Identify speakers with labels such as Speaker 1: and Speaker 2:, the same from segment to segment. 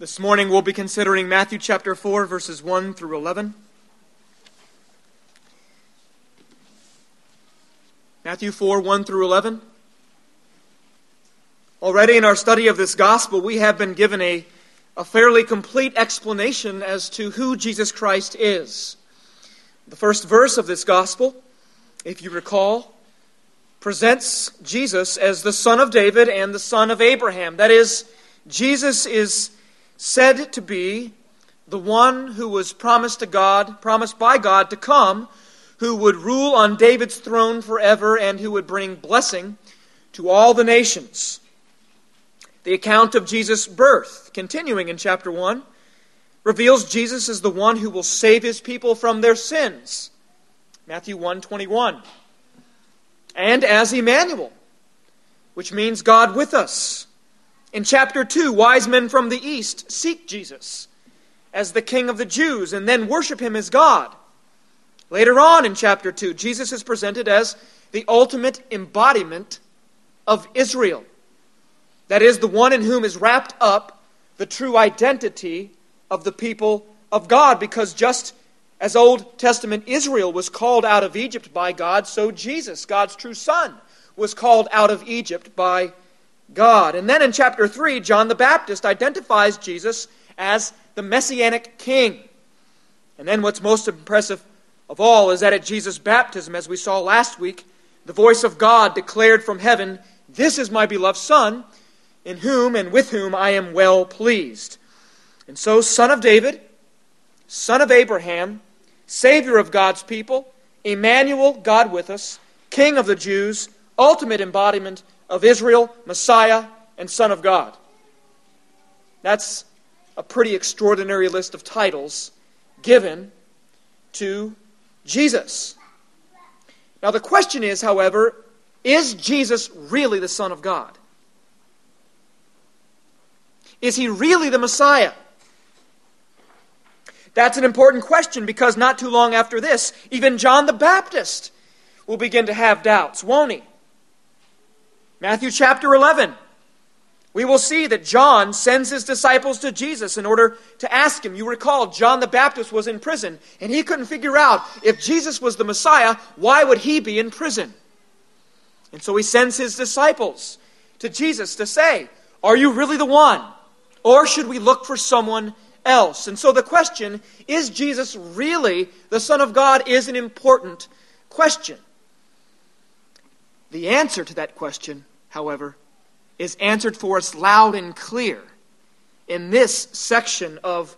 Speaker 1: This morning we'll be considering Matthew chapter 4, verses 1 through 11. Matthew 4, 1 through 11. Already in our study of this gospel, we have been given a, a fairly complete explanation as to who Jesus Christ is. The first verse of this gospel, if you recall, presents Jesus as the son of David and the son of Abraham. That is, Jesus is said to be the one who was promised to God, promised by God to come, who would rule on David's throne forever and who would bring blessing to all the nations. The account of Jesus' birth, continuing in chapter 1, reveals Jesus as the one who will save his people from their sins. Matthew 1:21. And as Emmanuel, which means God with us. In chapter 2, wise men from the east seek Jesus as the king of the Jews and then worship him as God. Later on in chapter 2, Jesus is presented as the ultimate embodiment of Israel. That is, the one in whom is wrapped up the true identity of the people of God. Because just as Old Testament Israel was called out of Egypt by God, so Jesus, God's true Son, was called out of Egypt by God. And then in chapter 3, John the Baptist identifies Jesus as the Messianic King. And then what's most impressive of all is that at Jesus' baptism, as we saw last week, the voice of God declared from heaven, This is my beloved Son, in whom and with whom I am well pleased. And so, Son of David, Son of Abraham, Savior of God's people, Emmanuel, God with us, King of the Jews, ultimate embodiment of Israel, Messiah, and Son of God. That's a pretty extraordinary list of titles given to Jesus. Now, the question is, however, is Jesus really the Son of God? Is he really the Messiah? That's an important question because not too long after this, even John the Baptist will begin to have doubts, won't he? Matthew chapter 11. We will see that John sends his disciples to Jesus in order to ask him. You recall, John the Baptist was in prison, and he couldn't figure out if Jesus was the Messiah, why would he be in prison? And so he sends his disciples to Jesus to say, Are you really the one? Or should we look for someone else? And so the question, is Jesus really the Son of God, is an important question. The answer to that question, however, is answered for us loud and clear in this section of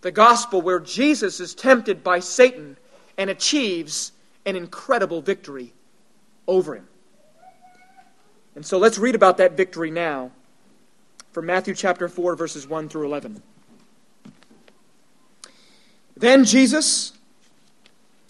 Speaker 1: the gospel where Jesus is tempted by Satan and achieves an incredible victory over him. And so let's read about that victory now from Matthew chapter 4, verses 1 through 11. Then Jesus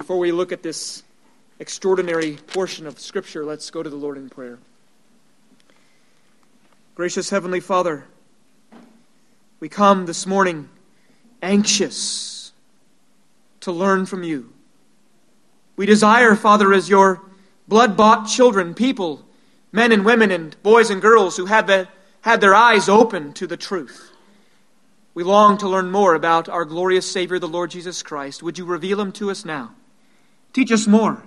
Speaker 1: Before we look at this extraordinary portion of Scripture, let's go to the Lord in prayer. Gracious Heavenly Father, We come this morning anxious to learn from you. We desire, Father, as your blood bought children, people, men and women, and boys and girls who have had their eyes open to the truth. We long to learn more about our glorious Savior, the Lord Jesus Christ. Would you reveal him to us now? Teach us more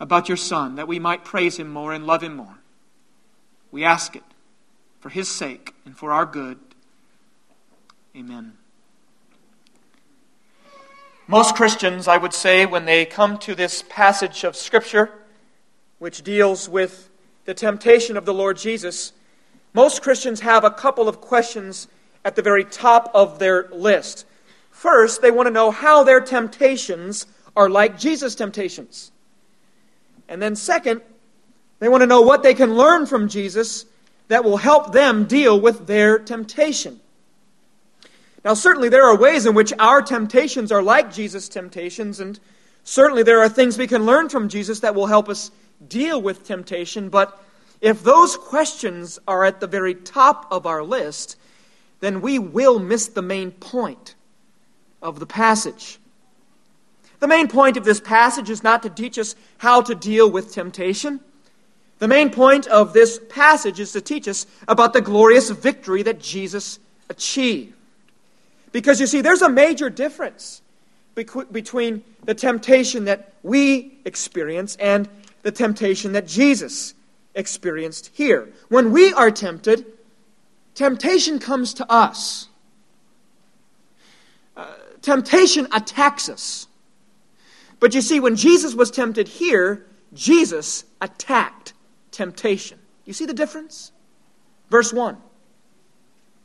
Speaker 1: about your Son, that we might praise him more and love him more. We ask it for his sake and for our good. Amen. Most Christians, I would say, when they come to this passage of Scripture, which deals with the temptation of the Lord Jesus, most Christians have a couple of questions at the very top of their list. First, they want to know how their temptations are like Jesus' temptations. And then, second, they want to know what they can learn from Jesus that will help them deal with their temptation. Now, certainly there are ways in which our temptations are like Jesus' temptations, and certainly there are things we can learn from Jesus that will help us deal with temptation, but if those questions are at the very top of our list, then we will miss the main point of the passage. The main point of this passage is not to teach us how to deal with temptation. The main point of this passage is to teach us about the glorious victory that Jesus achieved. Because you see, there's a major difference between the temptation that we experience and the temptation that Jesus experienced here. When we are tempted, temptation comes to us. Uh, temptation attacks us. But you see, when Jesus was tempted here, Jesus attacked temptation. You see the difference? Verse 1.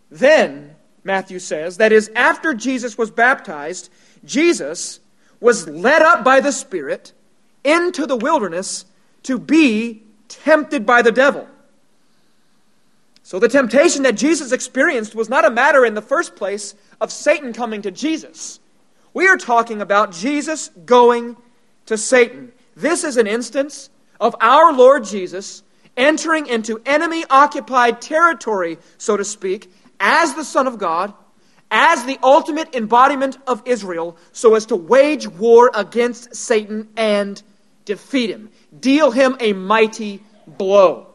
Speaker 1: Then Matthew says, that is, after Jesus was baptized, Jesus was led up by the Spirit into the wilderness to be tempted by the devil. So the temptation that Jesus experienced was not a matter in the first place of Satan coming to Jesus. We are talking about Jesus going to Satan. This is an instance of our Lord Jesus entering into enemy occupied territory, so to speak, as the Son of God, as the ultimate embodiment of Israel, so as to wage war against Satan and defeat him, deal him a mighty blow.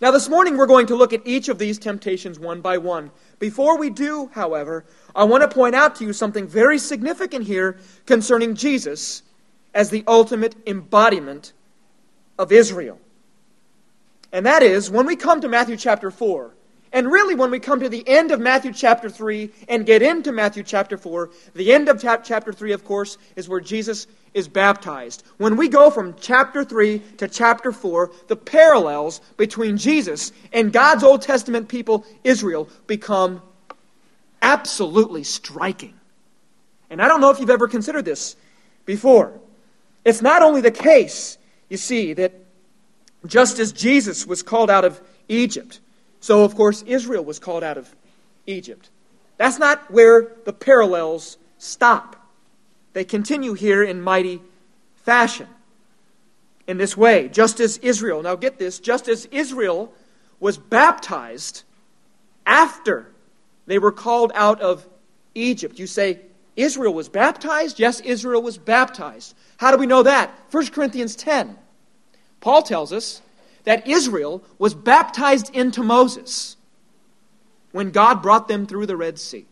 Speaker 1: Now, this morning we're going to look at each of these temptations one by one. Before we do, however, I want to point out to you something very significant here concerning Jesus as the ultimate embodiment of Israel. And that is, when we come to Matthew chapter 4, and really, when we come to the end of Matthew chapter 3 and get into Matthew chapter 4, the end of chapter 3, of course, is where Jesus is baptized. When we go from chapter 3 to chapter 4, the parallels between Jesus and God's Old Testament people, Israel, become absolutely striking. And I don't know if you've ever considered this before. It's not only the case, you see, that just as Jesus was called out of Egypt, so, of course, Israel was called out of Egypt. That's not where the parallels stop. They continue here in mighty fashion. In this way, just as Israel, now get this, just as Israel was baptized after they were called out of Egypt. You say, Israel was baptized? Yes, Israel was baptized. How do we know that? 1 Corinthians 10. Paul tells us that Israel was baptized into Moses when God brought them through the Red Sea.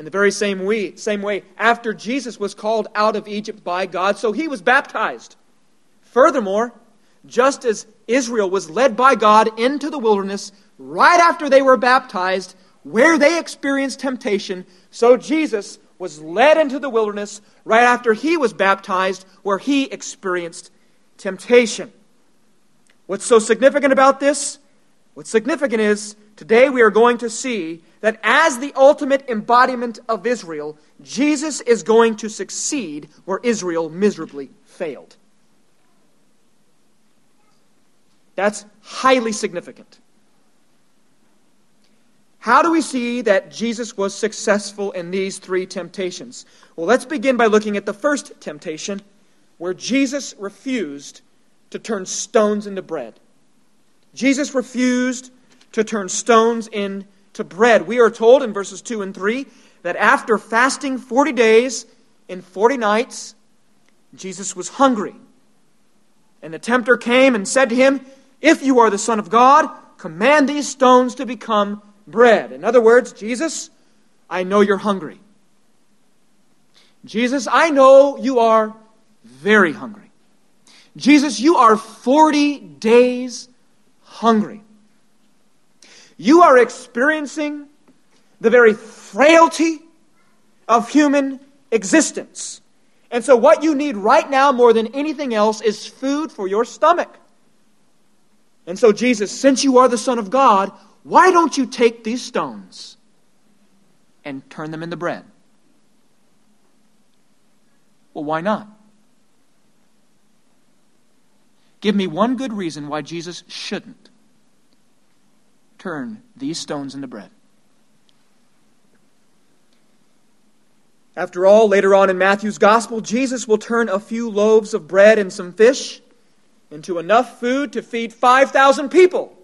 Speaker 1: In the very same way, same way, after Jesus was called out of Egypt by God, so he was baptized. Furthermore, just as Israel was led by God into the wilderness right after they were baptized, where they experienced temptation, so Jesus was led into the wilderness right after he was baptized, where he experienced temptation. What's so significant about this? What's significant is today we are going to see that as the ultimate embodiment of Israel, Jesus is going to succeed where Israel miserably failed. That's highly significant. How do we see that Jesus was successful in these three temptations? Well, let's begin by looking at the first temptation, where Jesus refused to turn stones into bread. Jesus refused to turn stones into bread. We are told in verses 2 and 3 that after fasting 40 days and 40 nights, Jesus was hungry. And the tempter came and said to him, If you are the Son of God, command these stones to become bread. In other words, Jesus, I know you're hungry. Jesus, I know you are very hungry. Jesus, you are 40 days hungry. You are experiencing the very frailty of human existence. And so, what you need right now more than anything else is food for your stomach. And so, Jesus, since you are the Son of God, why don't you take these stones and turn them into bread? Well, why not? Give me one good reason why Jesus shouldn't turn these stones into bread. After all, later on in Matthew's Gospel, Jesus will turn a few loaves of bread and some fish into enough food to feed 5,000 people.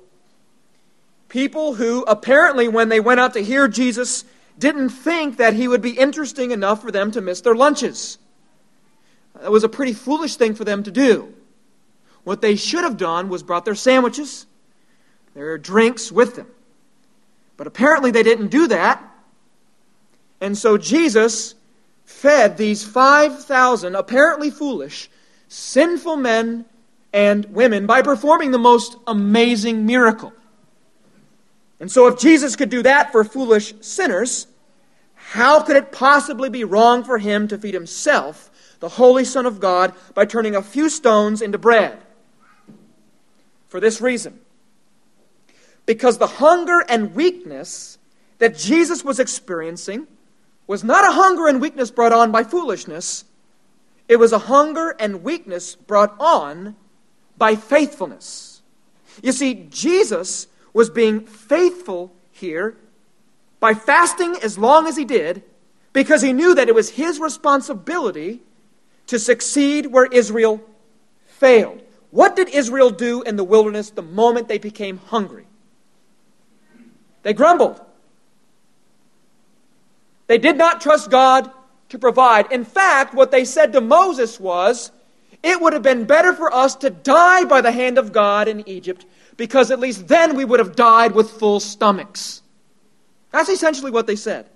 Speaker 1: People who, apparently, when they went out to hear Jesus, didn't think that he would be interesting enough for them to miss their lunches. That was a pretty foolish thing for them to do. What they should have done was brought their sandwiches, their drinks with them. But apparently they didn't do that. And so Jesus fed these 5,000 apparently foolish, sinful men and women by performing the most amazing miracle. And so, if Jesus could do that for foolish sinners, how could it possibly be wrong for him to feed himself, the Holy Son of God, by turning a few stones into bread? For this reason because the hunger and weakness that Jesus was experiencing was not a hunger and weakness brought on by foolishness, it was a hunger and weakness brought on by faithfulness. You see, Jesus was being faithful here by fasting as long as he did because he knew that it was his responsibility to succeed where Israel failed. What did Israel do in the wilderness the moment they became hungry? They grumbled. They did not trust God to provide. In fact, what they said to Moses was, It would have been better for us to die by the hand of God in Egypt, because at least then we would have died with full stomachs. That's essentially what they said.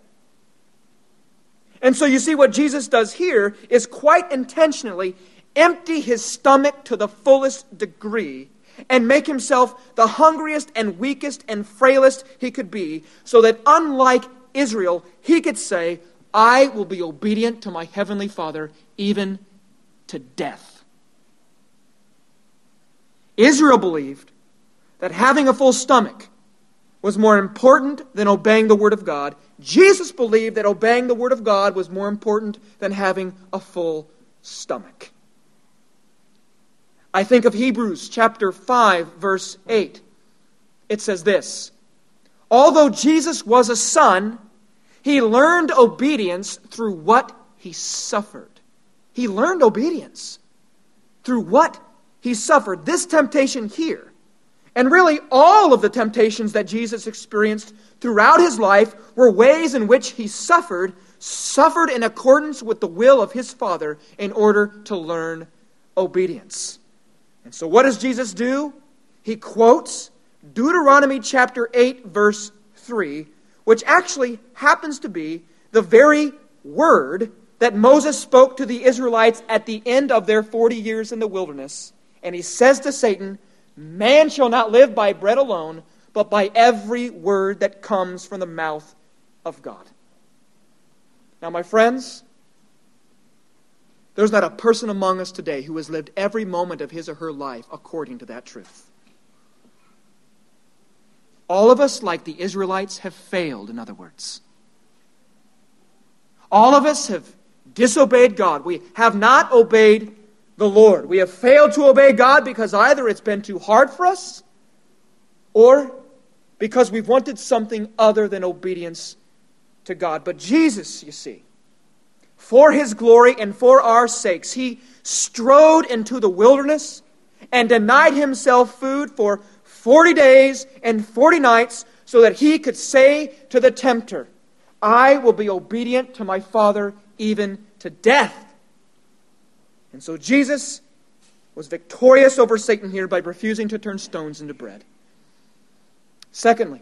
Speaker 1: And so you see, what Jesus does here is quite intentionally empty his stomach to the fullest degree and make himself the hungriest and weakest and frailest he could be, so that unlike Israel, he could say, I will be obedient to my heavenly Father even to death. Israel believed that having a full stomach was more important than obeying the Word of God. Jesus believed that obeying the Word of God was more important than having a full stomach. I think of Hebrews chapter 5, verse 8. It says this Although Jesus was a son, he learned obedience through what he suffered. He learned obedience through what he suffered. This temptation here, and really all of the temptations that Jesus experienced throughout his life, were ways in which he suffered, suffered in accordance with the will of his Father in order to learn obedience. And so, what does Jesus do? He quotes Deuteronomy chapter 8, verse 3, which actually happens to be the very word that Moses spoke to the Israelites at the end of their 40 years in the wilderness. And he says to Satan, Man shall not live by bread alone, but by every word that comes from the mouth of God. Now, my friends, there's not a person among us today who has lived every moment of his or her life according to that truth. All of us, like the Israelites, have failed, in other words. All of us have disobeyed God. We have not obeyed the Lord. We have failed to obey God because either it's been too hard for us or because we've wanted something other than obedience to God. But Jesus, you see, for his glory and for our sakes. He strode into the wilderness and denied himself food for 40 days and 40 nights so that he could say to the tempter, I will be obedient to my Father even to death. And so Jesus was victorious over Satan here by refusing to turn stones into bread. Secondly,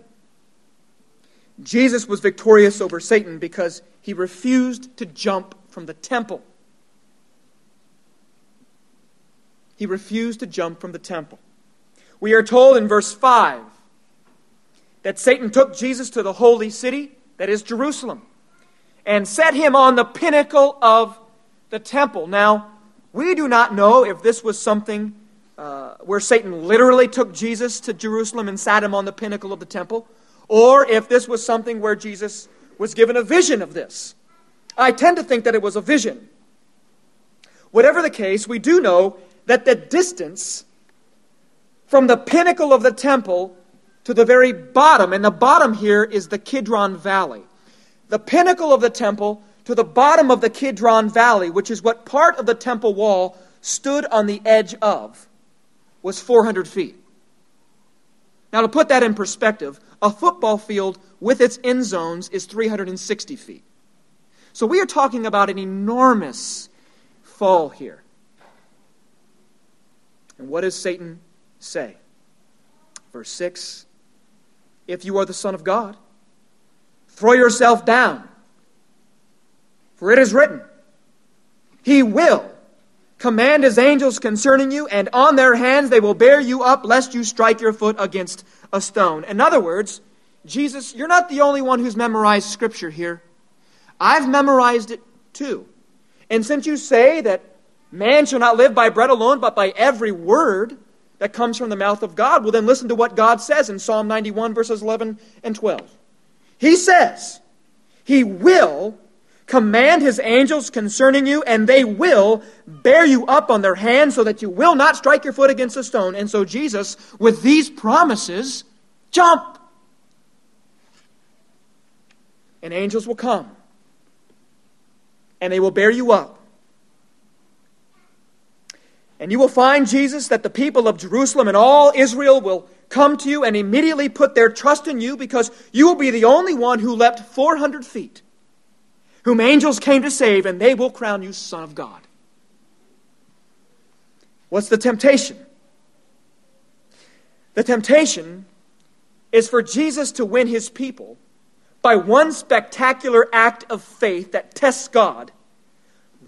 Speaker 1: Jesus was victorious over Satan because he refused to jump from the temple. He refused to jump from the temple. We are told in verse 5 that Satan took Jesus to the holy city, that is Jerusalem, and set him on the pinnacle of the temple. Now, we do not know if this was something uh, where Satan literally took Jesus to Jerusalem and sat him on the pinnacle of the temple, or if this was something where Jesus was given a vision of this. I tend to think that it was a vision. Whatever the case, we do know that the distance from the pinnacle of the temple to the very bottom, and the bottom here is the Kidron Valley. The pinnacle of the temple to the bottom of the Kidron Valley, which is what part of the temple wall stood on the edge of, was 400 feet. Now, to put that in perspective, a football field with its end zones is 360 feet. So we are talking about an enormous fall here. And what does Satan say? Verse 6 If you are the Son of God, throw yourself down. For it is written, He will command His angels concerning you, and on their hands they will bear you up, lest you strike your foot against a stone. In other words, Jesus, you're not the only one who's memorized Scripture here. I've memorized it too. And since you say that man shall not live by bread alone, but by every word that comes from the mouth of God, well, then listen to what God says in Psalm 91, verses 11 and 12. He says, He will command his angels concerning you, and they will bear you up on their hands so that you will not strike your foot against a stone. And so Jesus, with these promises, jump. And angels will come, and they will bear you up. And you will find, Jesus, that the people of Jerusalem and all Israel will come to you and immediately put their trust in you because you will be the only one who leapt 400 feet whom angels came to save, and they will crown you Son of God. What's the temptation? The temptation is for Jesus to win his people by one spectacular act of faith that tests God,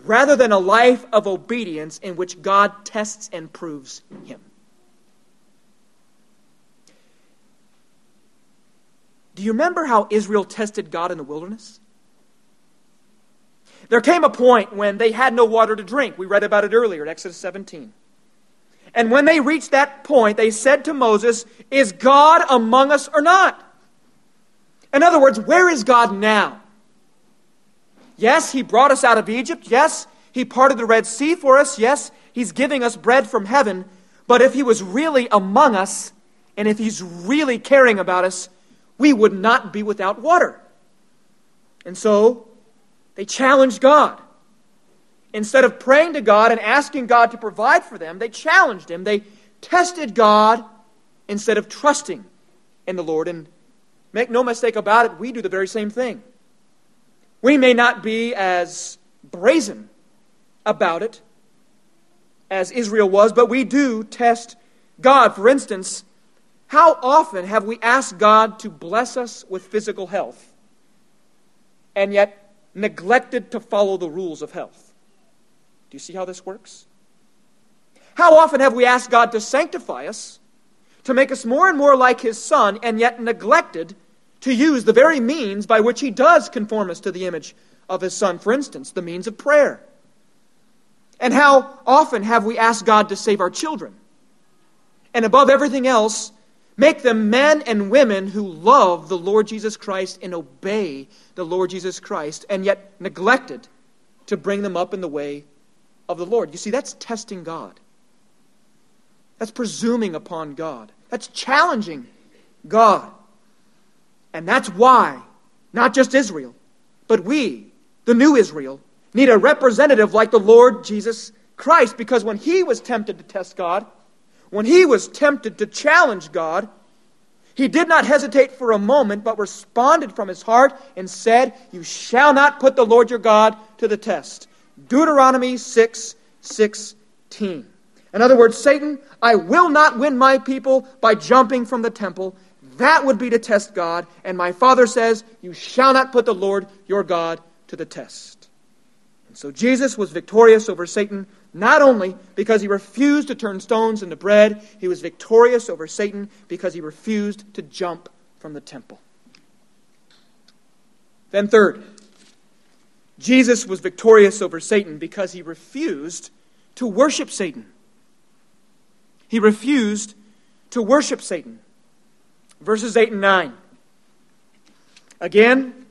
Speaker 1: rather than a life of obedience in which God tests and proves him. Do you remember how Israel tested God in the wilderness? There came a point when they had no water to drink. We read about it earlier in Exodus 17. And when they reached that point, they said to Moses, Is God among us or not? In other words, where is God now? Yes, He brought us out of Egypt. Yes, He parted the Red Sea for us. Yes, He's giving us bread from heaven. But if He was really among us, and if He's really caring about us, we would not be without water. And so they challenged God. Instead of praying to God and asking God to provide for them, they challenged Him. They tested God instead of trusting in the Lord. And make no mistake about it, we do the very same thing. We may not be as brazen about it as Israel was, but we do test God. For instance, how often have we asked God to bless us with physical health, and yet neglected to follow the rules of health. Do you see how this works? How often have we asked God to sanctify us, to make us more and more like His Son, and yet neglected to use the very means by which He does conform us to the image of His Son? For instance, the means of prayer. And how often have we asked God to save our children? And above everything else, Make them men and women who love the Lord Jesus Christ and obey the Lord Jesus Christ, and yet neglected to bring them up in the way of the Lord. You see, that's testing God. That's presuming upon God. That's challenging God. And that's why, not just Israel, but we, the new Israel, need a representative like the Lord Jesus Christ. Because when he was tempted to test God, when he was tempted to challenge God, He did not hesitate for a moment, but responded from his heart and said, You shall not put the Lord your God to the test. Deuteronomy 6 16. In other words, Satan, I will not win my people by jumping from the temple. That would be to test God. And my father says, You shall not put the Lord your God to the test. And so Jesus was victorious over Satan not only because he refused to turn stones into bread, he was victorious over Satan because he refused to jump from the temple. Then, third, Jesus was victorious over Satan because he refused to worship Satan. He refused to worship Satan. Verses 8 and 9. Again,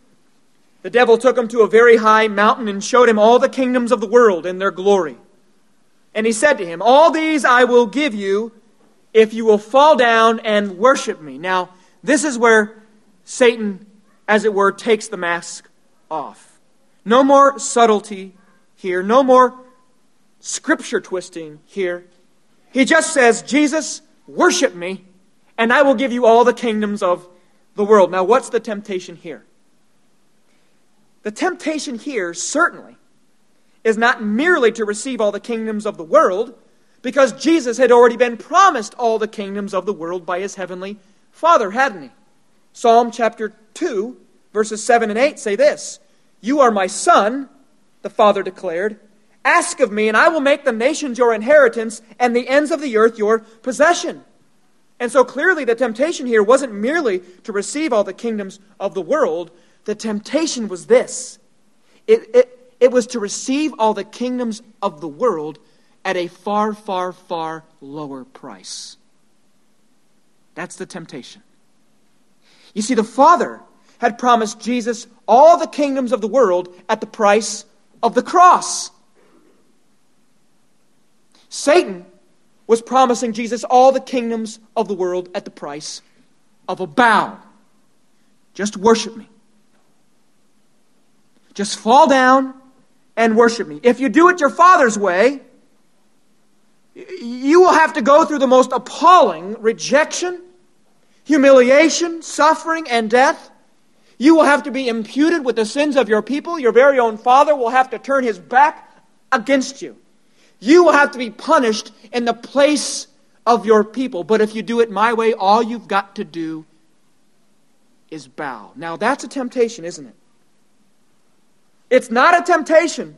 Speaker 1: the devil took him to a very high mountain and showed him all the kingdoms of the world in their glory. And he said to him, All these I will give you if you will fall down and worship me. Now, this is where Satan, as it were, takes the mask off. No more subtlety here, no more scripture twisting here. He just says, Jesus, worship me, and I will give you all the kingdoms of the world. Now, what's the temptation here? The temptation here, certainly, is not merely to receive all the kingdoms of the world, because Jesus had already been promised all the kingdoms of the world by his heavenly Father, hadn't he? Psalm chapter 2, verses 7 and 8 say this You are my son, the Father declared. Ask of me, and I will make the nations your inheritance and the ends of the earth your possession. And so clearly, the temptation here wasn't merely to receive all the kingdoms of the world, the temptation was this it, it, it was to receive all the kingdoms of the world at a far, far, far lower price. That's the temptation. You see, the Father had promised Jesus all the kingdoms of the world at the price of the cross. Satan was promising Jesus all the kingdoms of the world at the price of a bow. Just worship me. Just fall down and worship me. If you do it your father's way, you will have to go through the most appalling rejection, humiliation, suffering, and death. You will have to be imputed with the sins of your people. Your very own father will have to turn his back against you. You will have to be punished in the place of your people. But if you do it my way, all you've got to do is bow. Now, that's a temptation, isn't it? It's not a temptation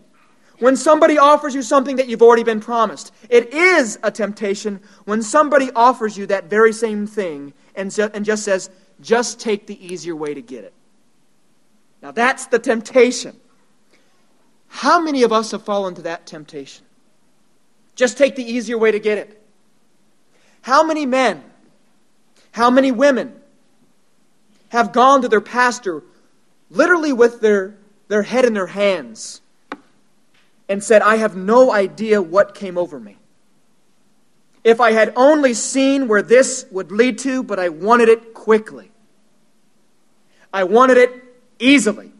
Speaker 1: when somebody offers you something that you've already been promised. It is a temptation when somebody offers you that very same thing and, and just says, just take the easier way to get it. Now, that's the temptation. How many of us have fallen to that temptation? Just take the easier way to get it. How many men, how many women have gone to their pastor literally with their their head in their hands and said, I have no idea what came over me. If I had only seen where this would lead to, but I wanted it quickly. I wanted it easily.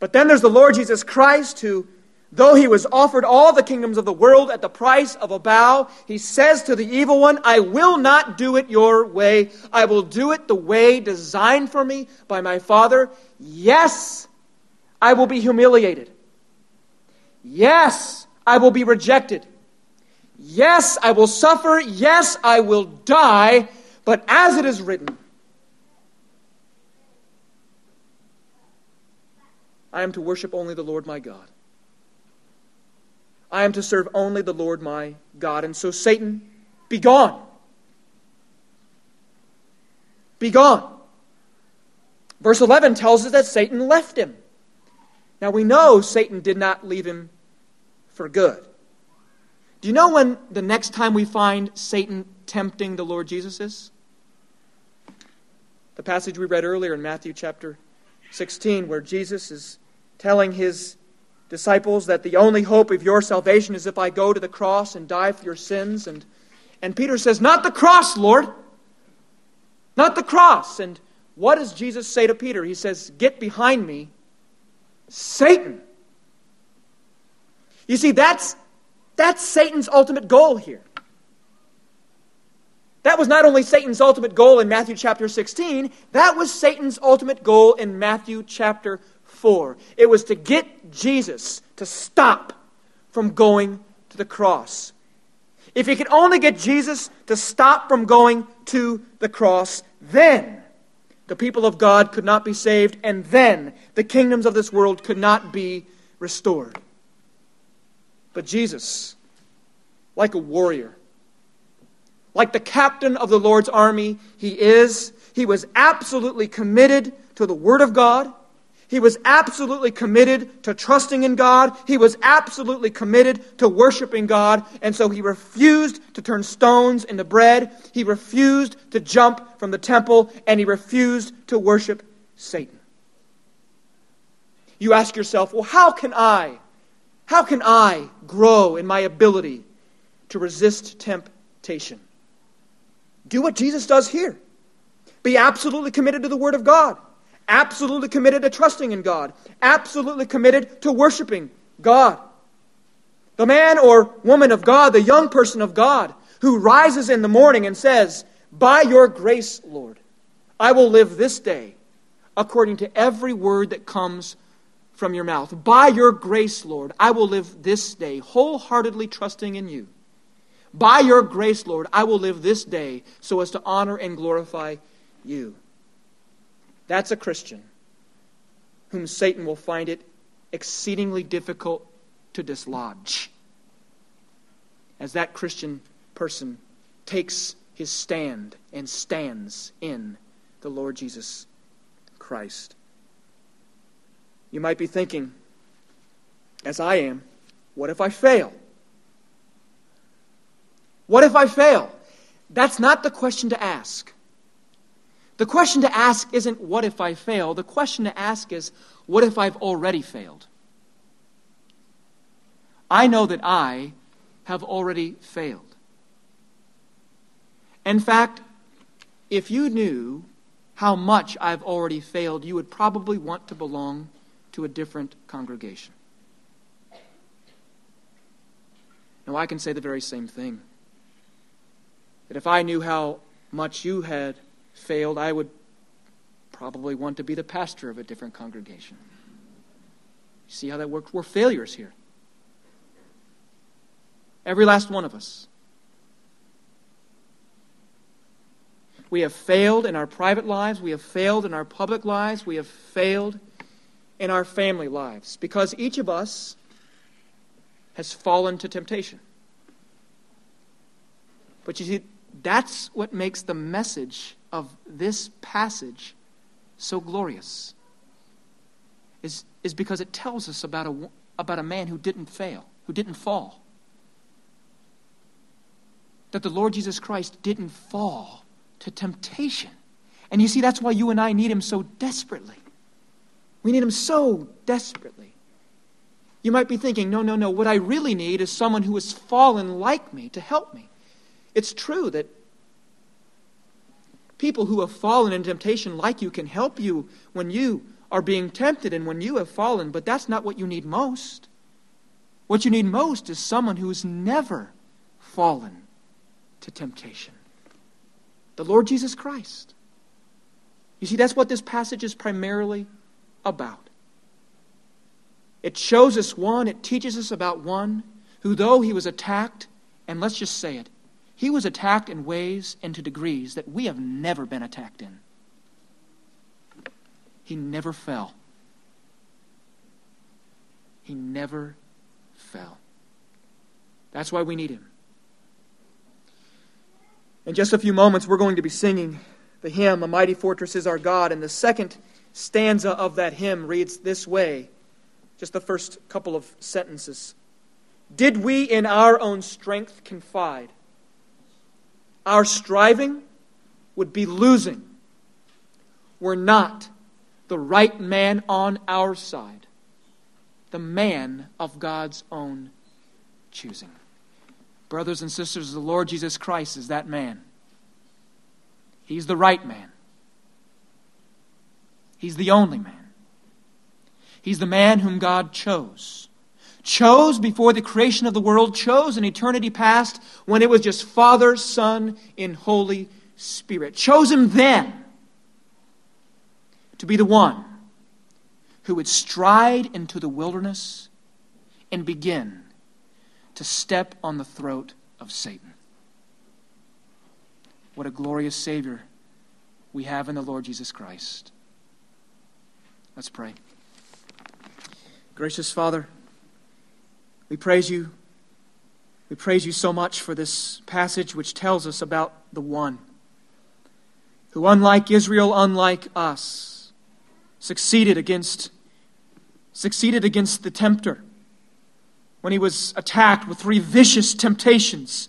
Speaker 1: But then there's the Lord Jesus Christ who Though he was offered all the kingdoms of the world at the price of a bow, he says to the evil one, I will not do it your way. I will do it the way designed for me by my Father. Yes, I will be humiliated. Yes, I will be rejected. Yes, I will suffer. Yes, I will die. But as it is written, I am to worship only the Lord my God. I am to serve only the Lord my God. And so, Satan, be gone. Be gone. Verse 11 tells us that Satan left him. Now we know Satan did not leave him for good. Do you know when the next time we find Satan tempting the Lord Jesus is? The passage we read earlier in Matthew chapter 16, where Jesus is telling his disciples that the only hope of your salvation is if I go to the cross and die for your sins. And, and Peter says, Not the cross, Lord. Not the cross. And what does Jesus say to Peter? He says, Get behind me, Satan. You see, that's, that's Satan's ultimate goal here. That was not only Satan's ultimate goal in Matthew chapter 16, that was Satan's ultimate goal in Matthew chapter 4. It was to get Jesus to stop from going to the cross. If he could only get Jesus to stop from going to the cross, then the people of God could not be saved, and then the kingdoms of this world could not be restored. But Jesus, like a warrior, like the captain of the Lord's army, he is, he was absolutely committed to the Word of God. He was absolutely committed to trusting in God. He was absolutely committed to worshiping God. And so he refused to turn stones into bread. He refused to jump from the temple. And he refused to worship Satan. You ask yourself, well, how can I, how can I grow in my ability to resist temptation? Do what Jesus does here. Be absolutely committed to the Word of God absolutely committed to trusting in God, absolutely committed to worshiping God. The man or woman of God, the young person of God, who rises in the morning and says, By your grace, Lord, I will live this day according to every word that comes from your mouth. By your grace, Lord, I will live this day wholeheartedly trusting in you. By your grace, Lord, I will live this day so as to honor and glorify you. That's a Christian whom Satan will find it exceedingly difficult to dislodge. As that Christian person takes his stand and stands in the Lord Jesus Christ. You might be thinking, as I am, what if I fail? What if I fail? That's not the question to ask. The question to ask isn't, what if I fail? The question to ask is, what if I've already failed? I know that I have already failed. In fact, if you knew how much I've already failed, you would probably want to belong to a different congregation. Now, I can say the very same thing. That if I knew how much you had failed, I would probably want to be the pastor of a different congregation. See how that works? We're failures here. Every last one of us. We have failed in our private lives. We have failed in our public lives. We have failed in our family lives because each of us has fallen to temptation. But you see, that's what makes the message of this passage so glorious is, is because it tells us about a, about a man who didn't fail, who didn't fall. That the Lord Jesus Christ didn't fall to temptation. And you see, that's why you and I need him so desperately. We need him so desperately. You might be thinking, no, no, no. What I really need is someone who has fallen like me to help me. It's true that People who have fallen in temptation like you can help you when you are being tempted and when you have fallen, but that's not what you need most. What you need most is someone who's never fallen to temptation the Lord Jesus Christ. You see, that's what this passage is primarily about. It shows us one, it teaches us about one who, though he was attacked, and let's just say it, he was attacked in ways and to degrees that we have never been attacked in. He never fell. He never fell. That's why we need him. In just a few moments, we're going to be singing the hymn, A Mighty Fortress is Our God. And the second stanza of that hymn reads this way just the first couple of sentences. Did we in our own strength confide? Our striving would be losing We're not the right man on our side, the man of God's own choosing. Brothers and sisters, the Lord Jesus Christ is that man. He's the right man. He's the only man. He's the man whom God chose chose before the creation of the world, chose in eternity past when it was just Father, Son, in Holy Spirit. Chose him then to be the one who would stride into the wilderness and begin to step on the throat of Satan. What a glorious Savior we have in the Lord Jesus Christ. Let's pray. Gracious Father, we praise you. We praise you so much for this passage which tells us about the one who, unlike Israel, unlike us, succeeded against, succeeded against the tempter when he was attacked with three vicious temptations.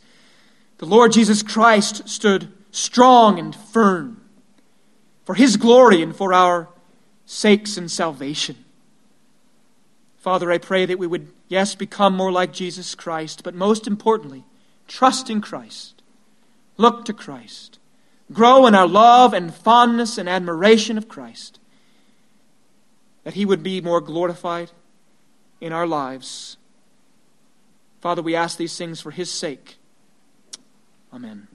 Speaker 1: The Lord Jesus Christ stood strong and firm for his glory and for our sakes and salvation. Father, I pray that we would, yes, become more like Jesus Christ, but most importantly, trust in Christ, look to Christ, grow in our love and fondness and admiration of Christ, that he would be more glorified in our lives. Father, we ask these things for his sake. Amen.